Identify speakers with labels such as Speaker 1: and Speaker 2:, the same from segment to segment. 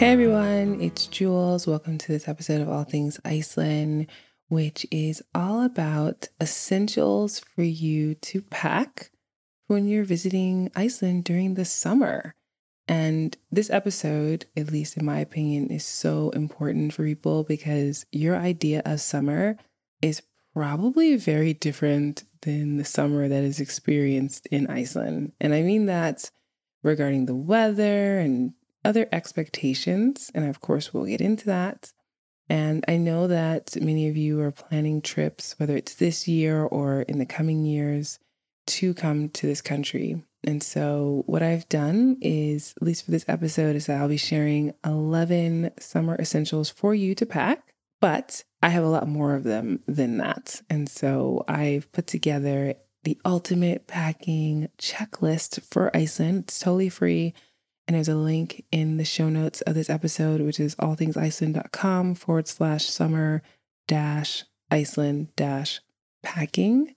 Speaker 1: Hey everyone, it's Jules. Welcome to this episode of All Things Iceland, which is all about essentials for you to pack when you're visiting Iceland during the summer. And this episode, at least in my opinion, is so important for people because your idea of summer is probably very different than the summer that is experienced in Iceland. And I mean that regarding the weather and other expectations. And of course, we'll get into that. And I know that many of you are planning trips, whether it's this year or in the coming years, to come to this country. And so, what I've done is, at least for this episode, is that I'll be sharing 11 summer essentials for you to pack, but I have a lot more of them than that. And so, I've put together the ultimate packing checklist for Iceland. It's totally free. And there's a link in the show notes of this episode, which is allthingsiceland.com forward slash summer dash Iceland dash packing.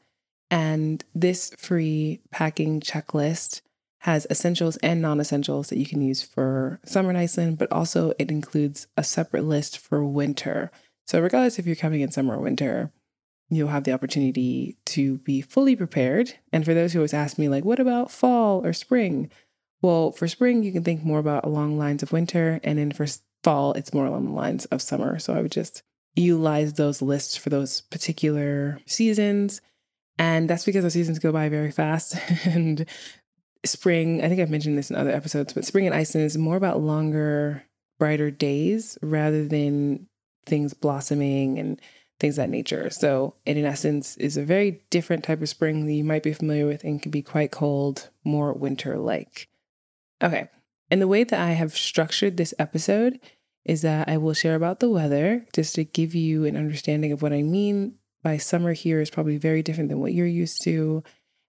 Speaker 1: And this free packing checklist has essentials and non essentials that you can use for summer in Iceland, but also it includes a separate list for winter. So, regardless if you're coming in summer or winter, you'll have the opportunity to be fully prepared. And for those who always ask me, like, what about fall or spring? Well, for spring, you can think more about along lines of winter, and then for fall, it's more along the lines of summer. So I would just utilize those lists for those particular seasons. And that's because the seasons go by very fast. and spring, I think I've mentioned this in other episodes, but spring in Iceland is more about longer, brighter days rather than things blossoming and things that nature. So it in essence is a very different type of spring that you might be familiar with and can be quite cold, more winter like. Okay. And the way that I have structured this episode is that I will share about the weather just to give you an understanding of what I mean by summer here is probably very different than what you're used to.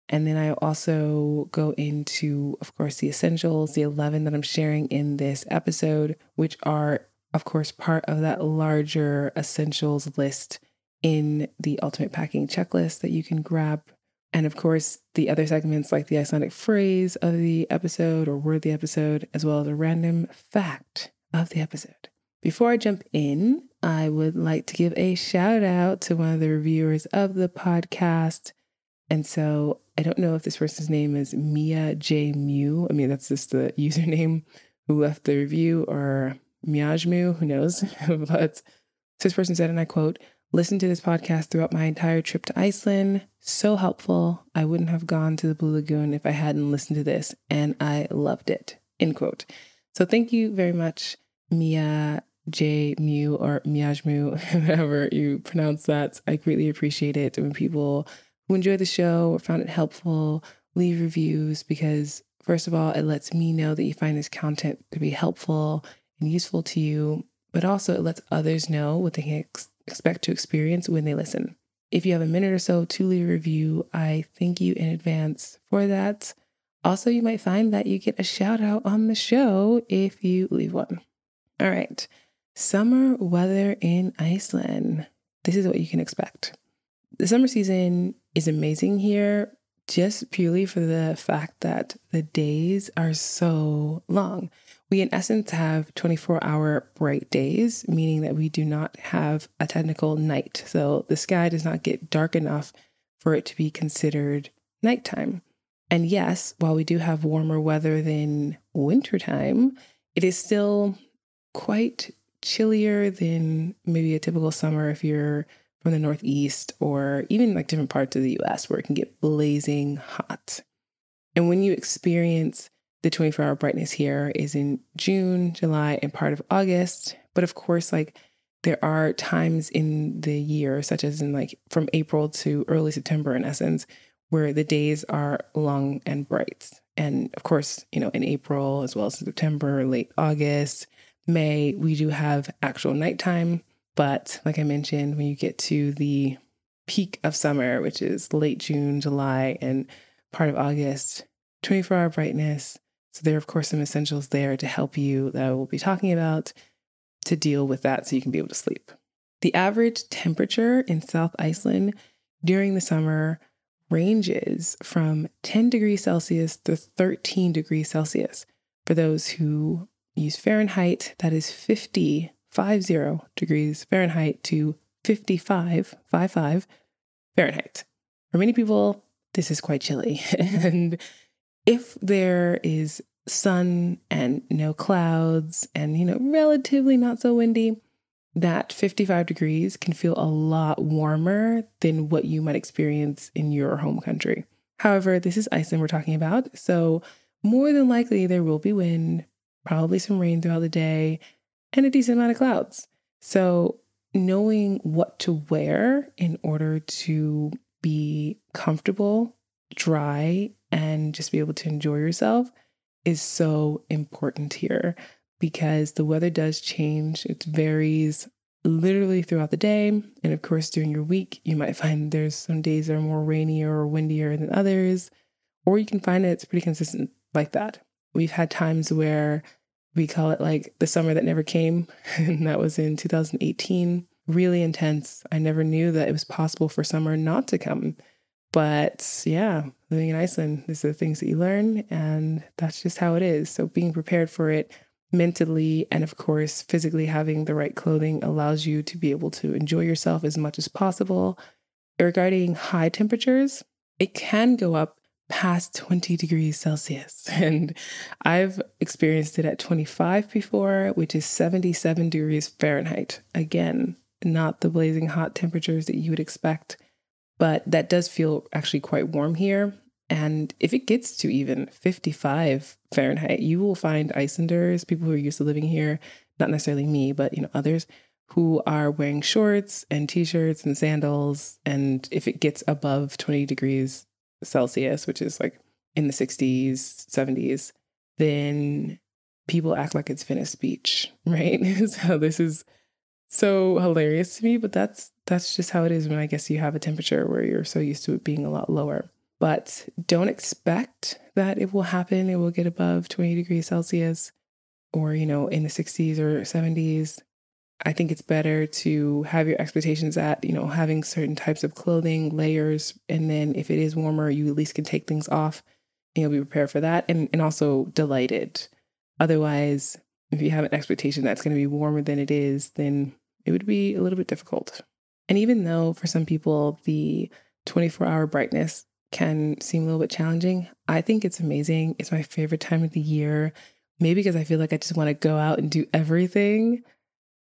Speaker 1: And then I also go into, of course, the essentials, the 11 that I'm sharing in this episode, which are, of course, part of that larger essentials list in the Ultimate Packing Checklist that you can grab and of course, the other segments like the Icelandic phrase of the episode or word of the episode, as well as a random fact of the episode. Before I jump in, I would like to give a shout out to one of the reviewers of the podcast. And so I don't know if this person's name is Mia J. Mew. I mean, that's just the username who left the review, or Miajmu, who knows? but this person said, and I quote, Listen to this podcast throughout my entire trip to Iceland. So helpful. I wouldn't have gone to the Blue Lagoon if I hadn't listened to this, and I loved it. End quote. So thank you very much, Mia J Mew or Miajmu, however you pronounce that. I greatly appreciate it when people who enjoy the show or found it helpful leave reviews because first of all, it lets me know that you find this content to be helpful and useful to you, but also it lets others know what they can expect to experience when they listen. If you have a minute or so to leave a review, I thank you in advance for that. Also, you might find that you get a shout out on the show if you leave one. All right, summer weather in Iceland. This is what you can expect. The summer season is amazing here just purely for the fact that the days are so long. We, in essence, have 24 hour bright days, meaning that we do not have a technical night. So the sky does not get dark enough for it to be considered nighttime. And yes, while we do have warmer weather than wintertime, it is still quite chillier than maybe a typical summer if you're from the Northeast or even like different parts of the US where it can get blazing hot. And when you experience the 24 hour brightness here is in June, July, and part of August. But of course, like there are times in the year, such as in like from April to early September, in essence, where the days are long and bright. And of course, you know, in April as well as September, late August, May, we do have actual nighttime. But like I mentioned, when you get to the peak of summer, which is late June, July, and part of August, 24 hour brightness, so there are, of course, some essentials there to help you that I will be talking about to deal with that so you can be able to sleep. The average temperature in South Iceland during the summer ranges from 10 degrees Celsius to 13 degrees Celsius for those who use Fahrenheit, that is 50, 50 degrees Fahrenheit to 55, 55 Fahrenheit. For many people, this is quite chilly. and if there is sun and no clouds and, you know, relatively not so windy, that 55 degrees can feel a lot warmer than what you might experience in your home country. However, this is Iceland we're talking about. So, more than likely, there will be wind, probably some rain throughout the day, and a decent amount of clouds. So, knowing what to wear in order to be comfortable, dry, and just be able to enjoy yourself is so important here because the weather does change. It varies literally throughout the day. And of course, during your week, you might find there's some days that are more rainier or windier than others, or you can find it's pretty consistent like that. We've had times where we call it like the summer that never came, and that was in 2018. Really intense. I never knew that it was possible for summer not to come. But yeah, living in Iceland, these are the things that you learn, and that's just how it is. So being prepared for it mentally and of course physically having the right clothing allows you to be able to enjoy yourself as much as possible. Regarding high temperatures, it can go up past 20 degrees Celsius. And I've experienced it at 25 before, which is 77 degrees Fahrenheit. Again, not the blazing hot temperatures that you would expect, but that does feel actually quite warm here. And if it gets to even 55 Fahrenheit, you will find Icelanders, people who are used to living here, not necessarily me, but you know, others who are wearing shorts and t-shirts and sandals. And if it gets above 20 degrees Celsius, which is like in the 60s, 70s, then people act like it's Venice Beach, right? so this is so hilarious to me, but that's that's just how it is when I guess you have a temperature where you're so used to it being a lot lower. But don't expect that it will happen. It will get above 20 degrees Celsius or, you know, in the 60s or 70s. I think it's better to have your expectations at, you know, having certain types of clothing, layers, and then if it is warmer, you at least can take things off and you'll be prepared for that and, and also delighted. Otherwise, if you have an expectation that's going to be warmer than it is, then it would be a little bit difficult. And even though for some people the 24 hour brightness can seem a little bit challenging, I think it's amazing. It's my favorite time of the year. Maybe because I feel like I just want to go out and do everything.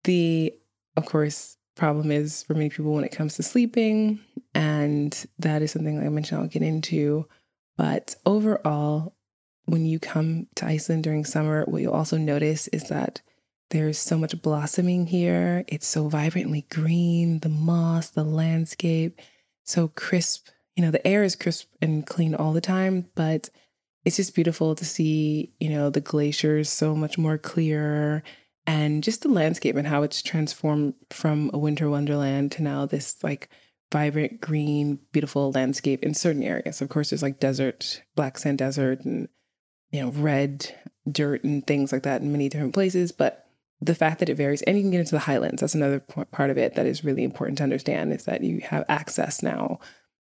Speaker 1: The, of course, problem is for many people when it comes to sleeping. And that is something like I mentioned I'll get into. But overall, when you come to Iceland during summer, what you'll also notice is that there's so much blossoming here. It's so vibrantly green, the moss, the landscape, so crisp. You know, the air is crisp and clean all the time, but it's just beautiful to see, you know, the glaciers so much more clear and just the landscape and how it's transformed from a winter wonderland to now this like vibrant green, beautiful landscape in certain areas. Of course, there's like desert, black sand desert, and you know, red dirt and things like that in many different places. But the fact that it varies and you can get into the highlands. That's another part of it that is really important to understand is that you have access now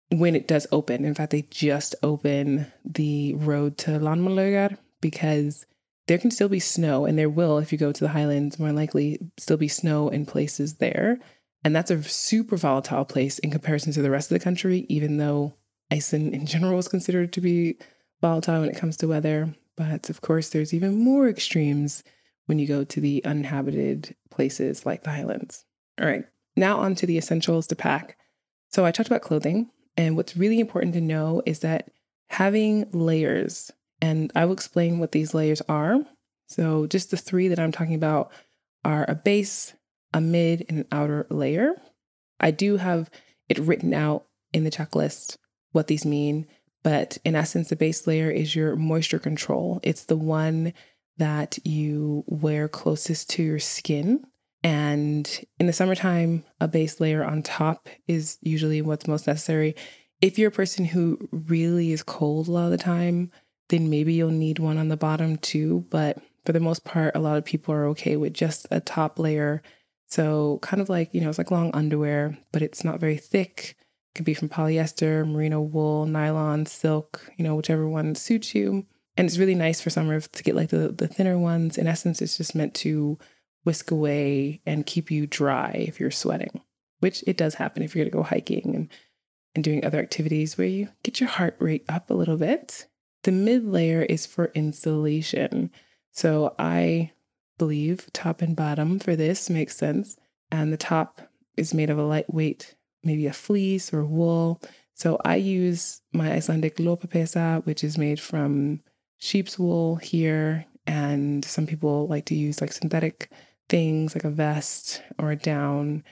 Speaker 1: when it does open. In fact they just open the road to Landmannalaugar because there can still be snow and there will if you go to the highlands more likely still be snow in places there. And that's a super volatile place in comparison to the rest of the country even though iceland in general is considered to be volatile when it comes to weather. But of course there's even more extremes when you go to the uninhabited places like the highlands. All right, now on to the essentials to pack. So I talked about clothing, and what's really important to know is that having layers, and I will explain what these layers are. So just the three that I'm talking about are a base, a mid, and an outer layer. I do have it written out in the checklist what these mean, but in essence, the base layer is your moisture control. It's the one that you wear closest to your skin. And in the summertime, a base layer on top is usually what's most necessary. If you're a person who really is cold a lot of the time, then maybe you'll need one on the bottom too. But for the most part, a lot of people are okay with just a top layer. So, kind of like, you know, it's like long underwear, but it's not very thick. It could be from polyester, merino wool, nylon, silk, you know, whichever one suits you. And it's really nice for summer to get like the, the thinner ones. In essence, it's just meant to whisk away and keep you dry if you're sweating, which it does happen if you're going to go hiking and, and doing other activities where you get your heart rate up a little bit. The mid layer is for insulation. So I believe top and bottom for this makes sense. And the top is made of a lightweight, maybe a fleece or wool. So I use my Icelandic lopapeysa, which is made from sheep's wool here. And some people like to use like synthetic things like a vest or a down.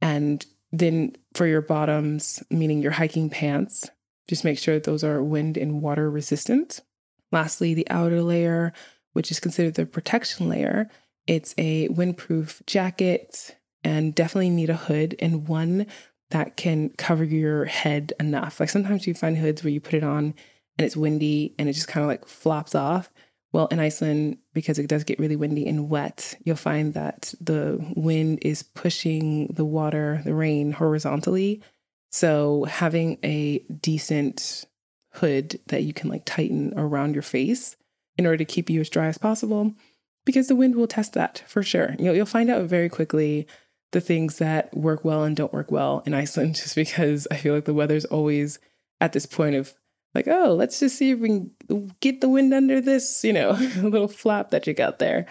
Speaker 1: And then for your bottoms, meaning your hiking pants, just make sure those are wind and water resistant. Lastly, the outer layer, which is considered the protection layer, it's a windproof jacket and definitely need a hood and one that can cover your head enough. Like sometimes you find hoods where you put it on and it's windy and it just kind of like flops off. Well, in Iceland, because it does get really windy and wet, you'll find that the wind is pushing the water, the rain horizontally. So having a decent hood that you can like tighten around your face in order to keep you as dry as possible, because the wind will test that for sure. You'll, you'll find out very quickly the things that work well and don't work well in Iceland, just because I feel like the weather's always at this point of like, oh, let's just see if we can get the wind under this, you know, little flap that you got there.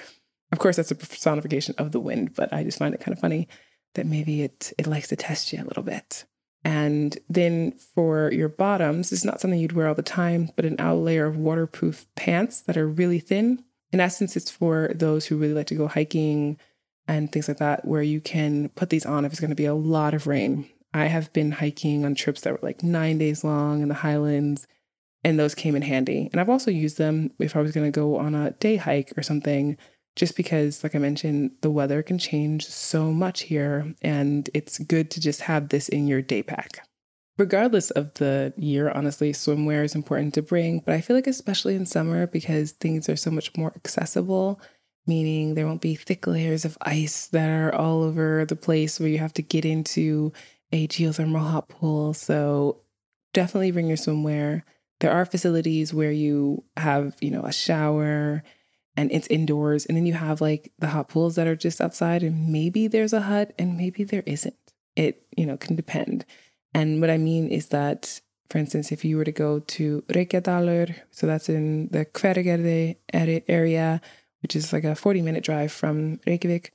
Speaker 1: Of course, that's a personification of the wind, but I just find it kind of funny that maybe it it likes to test you a little bit. And then for your bottoms, it's not something you'd wear all the time, but an outer layer of waterproof pants that are really thin. In essence, it's for those who really like to go hiking and things like that, where you can put these on if it's going to be a lot of rain. I have been hiking on trips that were like nine days long in the highlands, and those came in handy. And I've also used them if I was going to go on a day hike or something, just because, like I mentioned, the weather can change so much here, and it's good to just have this in your day pack. Regardless of the year, honestly, swimwear is important to bring, but I feel like especially in summer because things are so much more accessible, meaning there won't be thick layers of ice that are all over the place where you have to get into a geothermal hot pool. So definitely bring your swimwear. There are facilities where you have, you know, a shower and it's indoors. And then you have like the hot pools that are just outside, and maybe there's a hut and maybe there isn't. It, you know, can depend. And what I mean is that, for instance, if you were to go to Reykjadalur, so that's in the Hveragerði area, which is like a 40 minute drive from Reykjavik,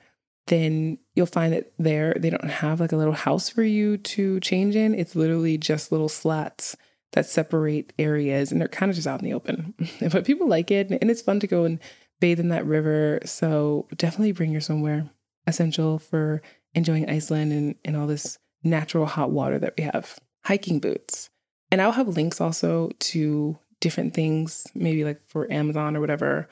Speaker 1: then you'll find that there they don't have like a little house for you to change in. It's literally just little slats that separate areas and they're kind of just out in the open. but people like it and it's fun to go and bathe in that river. So definitely bring your swimwear. Essential for enjoying Iceland and, and all this natural hot water that we have. Hiking boots. And I'll have links also to different things, maybe like for Amazon or whatever,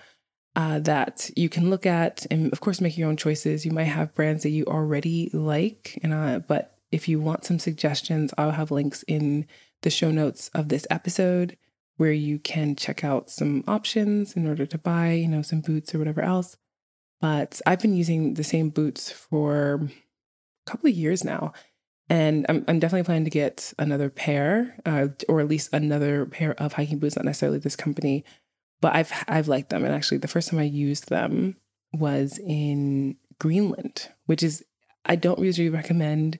Speaker 1: uh, that you can look at and of course make your own choices. You might have brands that you already like, and uh, but if you want some suggestions, I'll have links in the show notes of this episode where you can check out some options in order to buy, you know, some boots or whatever else. But I've been using the same boots for a couple of years now. And I'm, I'm definitely planning to get another pair, uh, or at least another pair of hiking boots, not necessarily this company, but I've I've liked them. And actually, the first time I used them was in Greenland, which is I don't usually recommend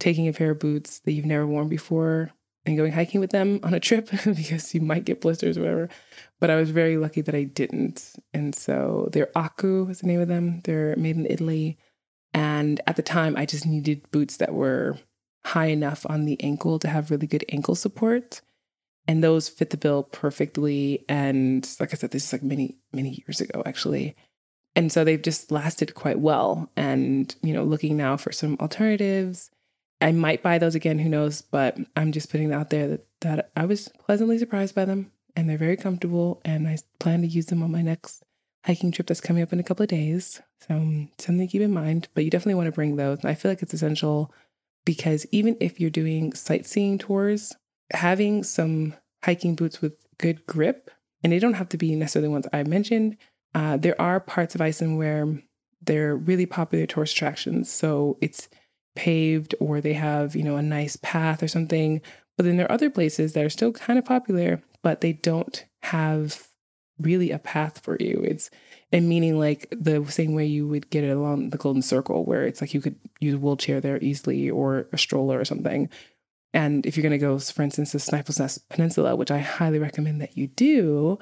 Speaker 1: taking a pair of boots that you've never worn before and going hiking with them on a trip because you might get blisters or whatever. But I was very lucky that I didn't. And so they're Aku is the name of them. They're made in Italy. And at the time, I just needed boots that were high enough on the ankle to have really good ankle support and those fit the bill perfectly. And like I said, this is like many, many years ago, actually. And so they've just lasted quite well. And, you know, looking now for some alternatives, I might buy those again, who knows? But I'm just putting it out there that, that I was pleasantly surprised by them and they're very comfortable. And I plan to use them on my next hiking trip that's coming up in a couple of days. So um, something to keep in mind, but you definitely want to bring those. I feel like it's essential because even if you're doing sightseeing tours, having some hiking boots with good grip, and they don't have to be necessarily ones I mentioned. Uh, there are parts of Iceland where they're really popular tourist attractions. So it's paved or they have, you know, a nice path or something. But then there are other places that are still kind of popular, but they don't have really a path for you. It's and meaning like the same way you would get it along the Golden Circle, where it's like you could use a wheelchair there easily or a stroller or something. And if you're going to go, for instance, to Snæfellsnes Peninsula, which I highly recommend that you do,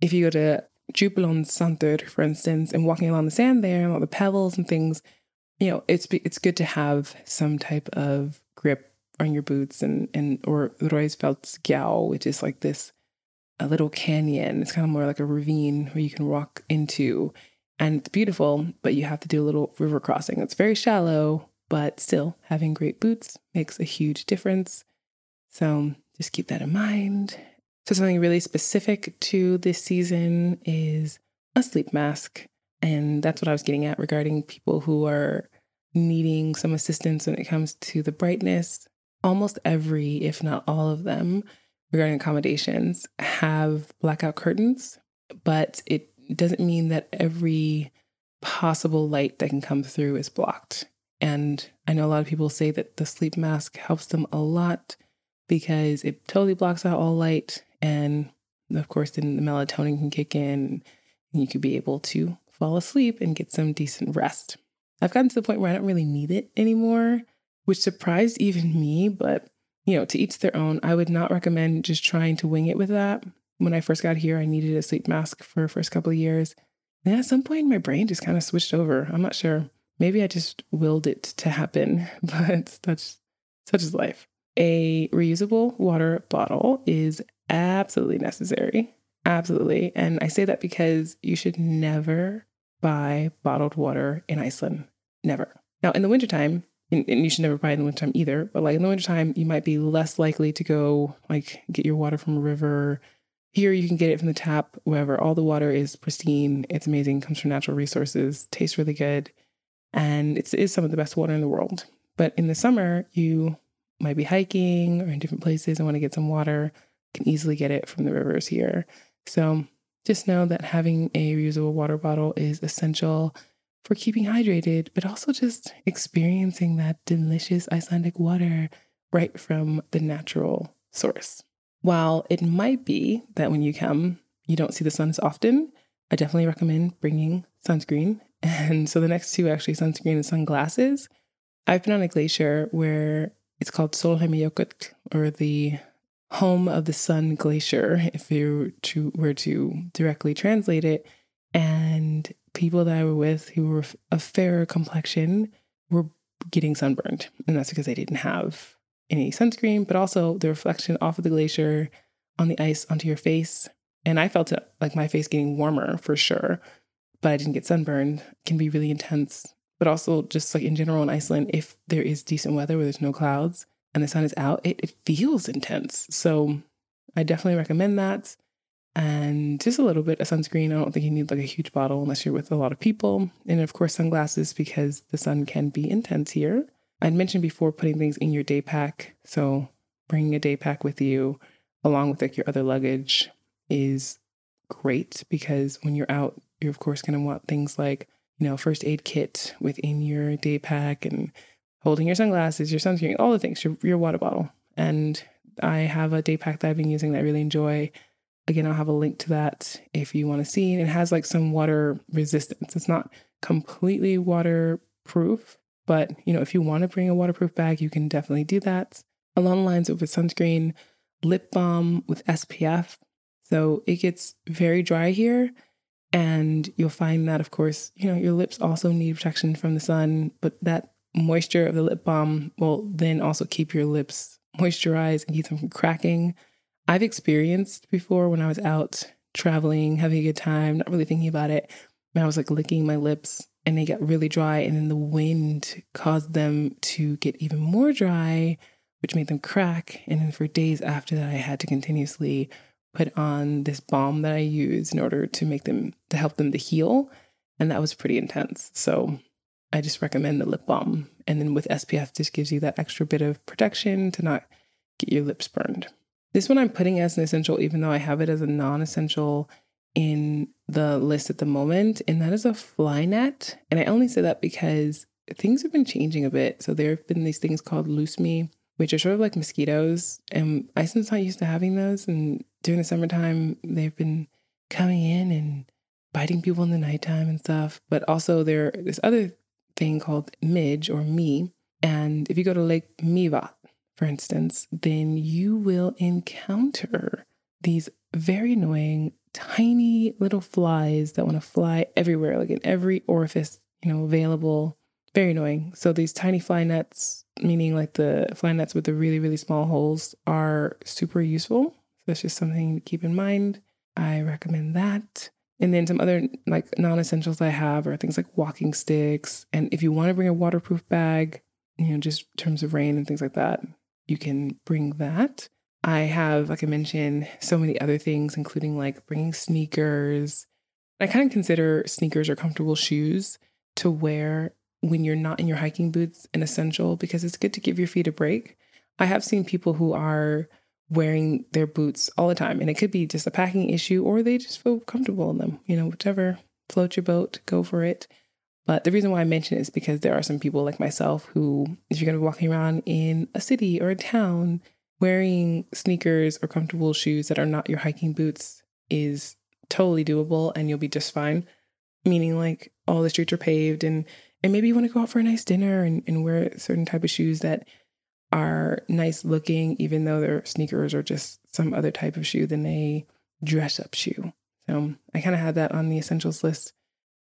Speaker 1: if you go to Djúpalónssandur, for instance, and walking along the sand there and all the pebbles and things, you know, it's it's good to have some type of grip on your boots and and or Rauðfeldsgjá, which is like this a little canyon. It's kind of more like a ravine where you can walk into. And it's beautiful, but you have to do a little river crossing. It's very shallow, but still having great boots makes a huge difference. So just keep that in mind. So, something really specific to this season is a sleep mask. And that's what I was getting at regarding people who are needing some assistance when it comes to the brightness. Almost every, if not all of them, regarding accommodations have blackout curtains, but it doesn't mean that every possible light that can come through is blocked. And I know a lot of people say that the sleep mask helps them a lot because it totally blocks out all light. And of course, then the melatonin can kick in and you could be able to fall asleep and get some decent rest. I've gotten to the point where I don't really need it anymore, which surprised even me, but you know, to each their own. I would not recommend just trying to wing it with that. When I first got here, I needed a sleep mask for the first couple of years. And at some point, my brain just kind of switched over. I'm not sure. Maybe I just willed it to happen, but that's such is life. A reusable water bottle is absolutely necessary. Absolutely. And I say that because you should never buy bottled water in Iceland. Never. Now, in the wintertime, and, you should never buy in the wintertime either. But like in the wintertime, you might be less likely to go like get your water from a river. Here you can get it from the tap, wherever. All the water is pristine. It's amazing, comes from natural resources, tastes really good. And it is some of the best water in the world. But in the summer, you might be hiking or in different places and want to get some water. You can easily get it from the rivers here. So just know that having a reusable water bottle is essential for keeping hydrated, but also just experiencing that delicious Icelandic water right from the natural source. While it might be that when you come, you don't see the sun as often, I definitely recommend bringing sunscreen. And so the next two actually sunscreen and sunglasses. I've been on a glacier where it's called Sólheimajökull or the home of the sun glacier, if you were to directly translate it. And people that I were with who were a fairer complexion were getting sunburned. And that's because they didn't have any sunscreen, but also the reflection off of the glacier on the ice onto your face. And I felt it like my face getting warmer for sure, but I didn't get sunburned. It can be really intense. But also, just like in general in Iceland, if there is decent weather where there's no clouds and the sun is out, it, it feels intense. So I definitely recommend that and just a little bit of sunscreen. I don't think you need like a huge bottle unless you're with a lot of people. And of course, sunglasses because the sun can be intense here. I'd mentioned before putting things in your day pack. So bringing a day pack with you along with like your other luggage is great because when you're out, you're of course going to want things like, you know, first aid kit within your day pack and holding your sunglasses, your sunscreen, all the things, your, your water bottle. And I have a day pack that I've been using that I really enjoy Again, I'll have a link to that if you want to see. And It has like some water resistance. It's not completely waterproof, but you know, if you want to bring a waterproof bag, you can definitely do that. Along the lines of with sunscreen, lip balm with SPF. So it gets very dry here. And you'll find that, of course, you know, your lips also need protection from the sun, but that moisture of the lip balm will then also keep your lips moisturized and keep them from cracking. I've experienced before when I was out traveling, having a good time, not really thinking about it. And I was like licking my lips and they got really dry. And then the wind caused them to get even more dry, which made them crack. And then for days after that, I had to continuously put on this balm that I use in order to make them, to help them to heal. And that was pretty intense. So I just recommend the lip balm. And then with SPF, just gives you that extra bit of protection to not get your lips burned. This one I'm putting as an essential, even though I have it as a non essential in the list at the moment, and that is a fly net. And I only say that because things have been changing a bit. So there have been these things called lúsmý, which are sort of like mosquitoes. And Iceland's not used to having those. And during the summertime, they've been coming in and biting people in the nighttime and stuff. But also there this other thing called midge or me. And if you go to Lake Mývatn, for instance, then you will encounter these very annoying tiny little flies that want to fly everywhere, like in every orifice, you know, available. Very annoying. So these tiny fly nets, meaning like the fly nets with the really, really small holes, are super useful. So that's just something to keep in mind. I recommend that. And then some other like non-essentials I have are things like walking sticks. And if you want to bring a waterproof bag, you know, just in terms of rain and things like that, you can bring that. I have, like I mentioned, so many other things, including like bringing sneakers. I kind of consider sneakers or comfortable shoes to wear when you're not in your hiking boots an essential because it's good to give your feet a break. I have seen people who are wearing their boots all the time. And it could be just a packing issue or they just feel comfortable in them. You know, whichever float your boat, go for it. But the reason why I mention it is because there are some people like myself who, if you're going to be walking around in a city or a town, wearing sneakers or comfortable shoes that are not your hiking boots is totally doable and you'll be just fine. Meaning, like, all the streets are paved and and maybe you want to go out for a nice dinner and, and wear certain type of shoes that are nice looking, even though their sneakers are just some other type of shoe than a dress up shoe. So I kind of had that on the essentials list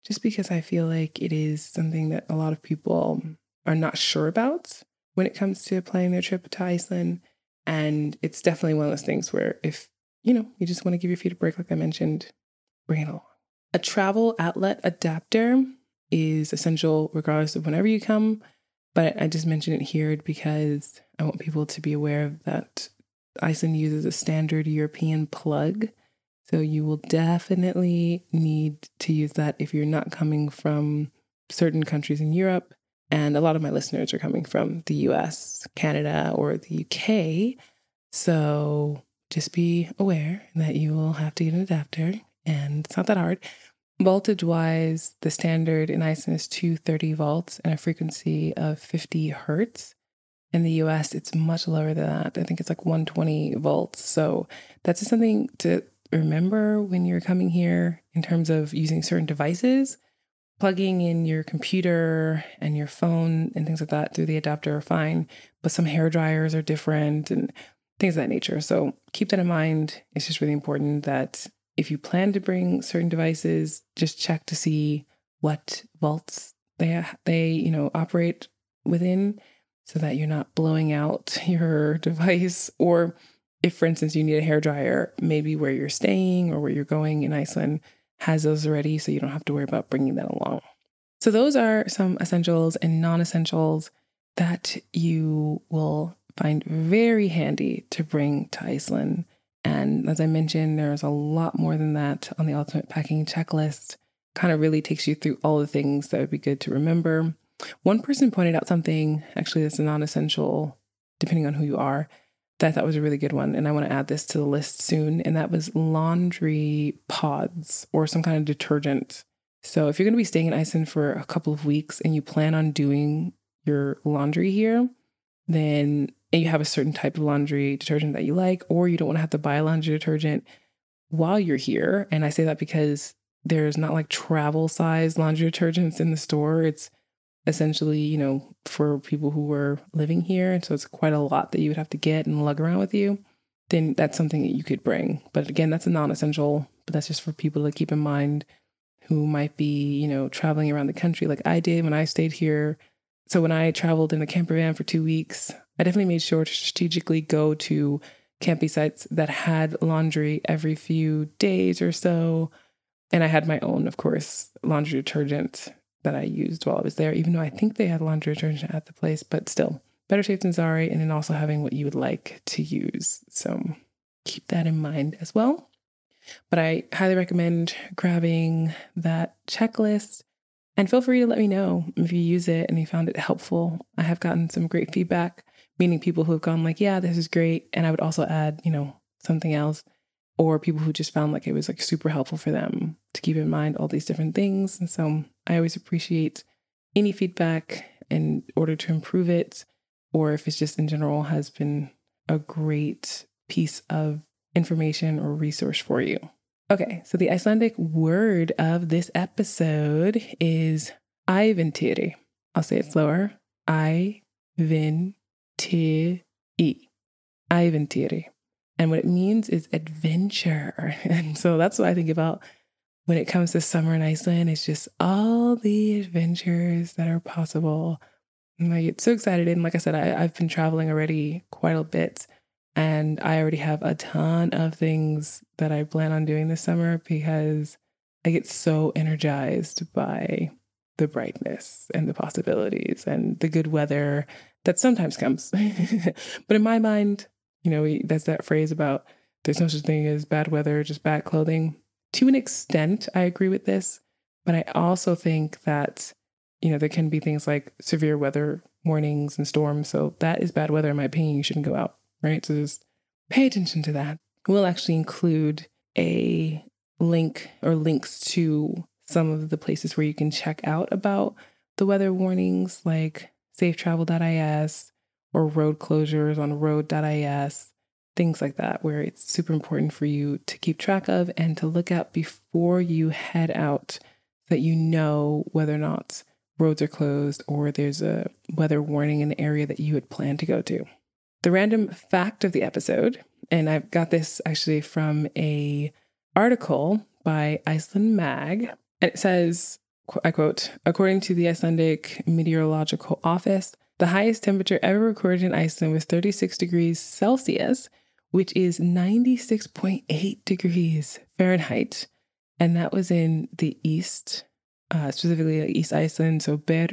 Speaker 1: just because I feel like it is something that a lot of people are not sure about when it comes to planning their trip to Iceland. And it's definitely one of those things where if, you know, you just want to give your feet a break, like I mentioned, bring it along. A travel outlet adapter is essential regardless of whenever you come but I just mention it here because I want people to be aware that Iceland uses a standard European plug. So you will definitely need to use that if you're not coming from certain countries in Europe. And a lot of my listeners are coming from the US, Canada, or the UK. So just be aware that you will have to get an adapter, and it's not that hard. Voltage wise, the standard in Iceland is 230 volts and a frequency of 50 hertz. In the US, it's much lower than that. I think it's like 120 volts. So that's just something to remember when you're coming here in terms of using certain devices. Plugging in your computer and your phone and things like that through the adapter are fine, but some hair dryers are different and things of that nature. So keep that in mind. It's just really important that if you plan to bring certain devices, just check to see what volts they they you know operate within, so that you're not blowing out your device. Or if, for instance, you need a hair dryer, maybe where you're staying or where you're going in Iceland has those already, so you don't have to worry about bringing that along. So those are some essentials and non-essentials that you will find very handy to bring to Iceland and as I mentioned, there's a lot more than that on the ultimate packing checklist. Kind of really takes you through all the things that would be good to remember. One person pointed out something, actually, that's a non essential, depending on who you are, that I thought was a really good one. And I want to add this to the list soon. And that was laundry pods or some kind of detergent. So if you're going to be staying in Iceland for a couple of weeks and you plan on doing your laundry here, then and you have a certain type of laundry detergent that you like, or you don't want to have to buy laundry detergent while you're here. And I say that because there's not like travel size laundry detergents in the store. It's essentially, you know, for people who are living here. And so it's quite a lot that you would have to get and lug around with you. Then that's something that you could bring. But again, that's a non essential, but that's just for people to keep in mind who might be, you know, traveling around the country like I did when I stayed here. So when I traveled in a camper van for two weeks, I definitely made sure to strategically go to campy sites that had laundry every few days or so. And I had my own, of course, laundry detergent that I used while I was there, even though I think they had laundry detergent at the place, but still, better safe than sorry. And then also having what you would like to use. So keep that in mind as well. But I highly recommend grabbing that checklist and feel free to let me know if you use it and you found it helpful. I have gotten some great feedback meaning people who have gone like, yeah, this is great. And I would also add, you know, something else. Or people who just found like it was like super helpful for them to keep in mind all these different things. And so I always appreciate any feedback in order to improve it, or if it's just in general has been a great piece of information or resource for you. Okay, so the Icelandic word of this episode is ævintýri. I'll say it slower. I-vin-t-i. Ævintýri. And what it means is adventure. And so that's what I think about when it comes to summer in Iceland. It's just all the adventures that are possible. And I get so excited. And like I said, I, I've been traveling already quite a bit. And I already have a ton of things that I plan on doing this summer because I get so energized by the brightness and the possibilities and the good weather that sometimes comes. but in my mind, you know, we, that's that phrase about there's no such thing as bad weather, just bad clothing. To an extent, I agree with this, but I also think that, you know, there can be things like severe weather warnings and storms. So that is bad weather, in my opinion. You shouldn't go out right? So just pay attention to that. We'll actually include a link or links to some of the places where you can check out about the weather warnings like safetravel.is or road closures on road.is, things like that, where it's super important for you to keep track of and to look at before you head out that you know whether or not roads are closed or there's a weather warning in the area that you had planned to go to. The random fact of the episode, and I've got this actually from a article by Iceland Mag, and it says, I quote, according to the Icelandic Meteorological Office, the highest temperature ever recorded in Iceland was 36 degrees Celsius, which is 96.8 degrees Fahrenheit. And that was in the east, uh, specifically East Iceland, so Ber-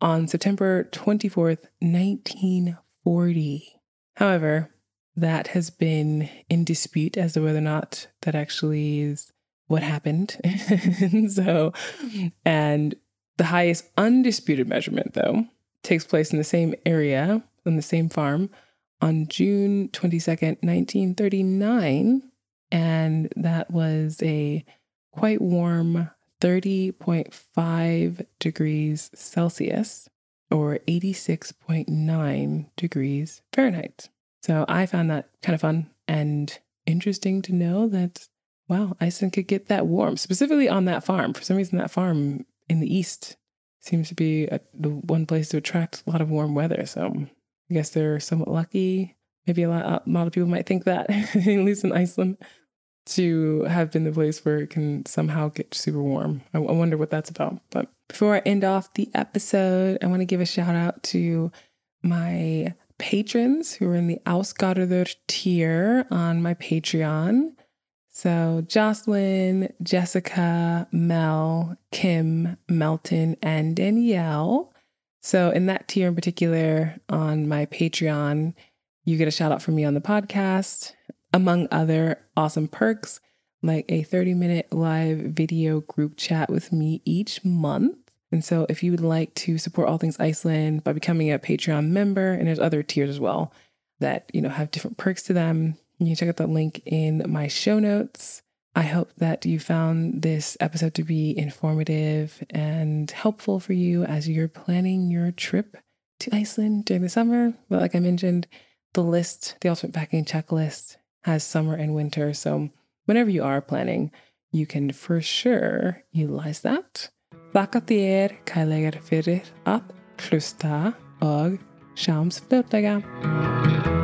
Speaker 1: on September 24th, 1940. However, that has been in dispute as to whether or not that actually is what happened. so, and the highest undisputed measurement, though, takes place in the same area, on the same farm, on June 22nd, 1939. And that was a quite warm 30.5 degrees Celsius or 86.9 degrees Fahrenheit. So I found that kind of fun and interesting to know that, wow, Iceland could get that warm, specifically on that farm. For some reason, that farm in the east seems to be a, the one place to attract a lot of warm weather. So I guess they're somewhat lucky. Maybe a lot, a lot of people might think that, at least in Iceland to have been the place where it can somehow get super warm. I, I wonder what that's about. But before I end off the episode, I want to give a shout out to my patrons who are in the Ásgarður tier on my Patreon. So Jocelyn, Jessica, Mel, Kim, Melton, and Danielle. So in that tier in particular on my Patreon, you get a shout out from me on the podcast among other awesome perks like a 30 minute live video group chat with me each month. And so, if you would like to support All Things Iceland by becoming a Patreon member, and there's other tiers as well that you know have different perks to them, you can check out the link in my show notes. I hope that you found this episode to be informative and helpful for you as you're planning your trip to Iceland during the summer. But like I mentioned, the list, the ultimate packing checklist, has summer and winter. So, whenever you are planning, you can for sure utilize that. Þakka þér fyrir að hlusta og sjáumst fljótlega.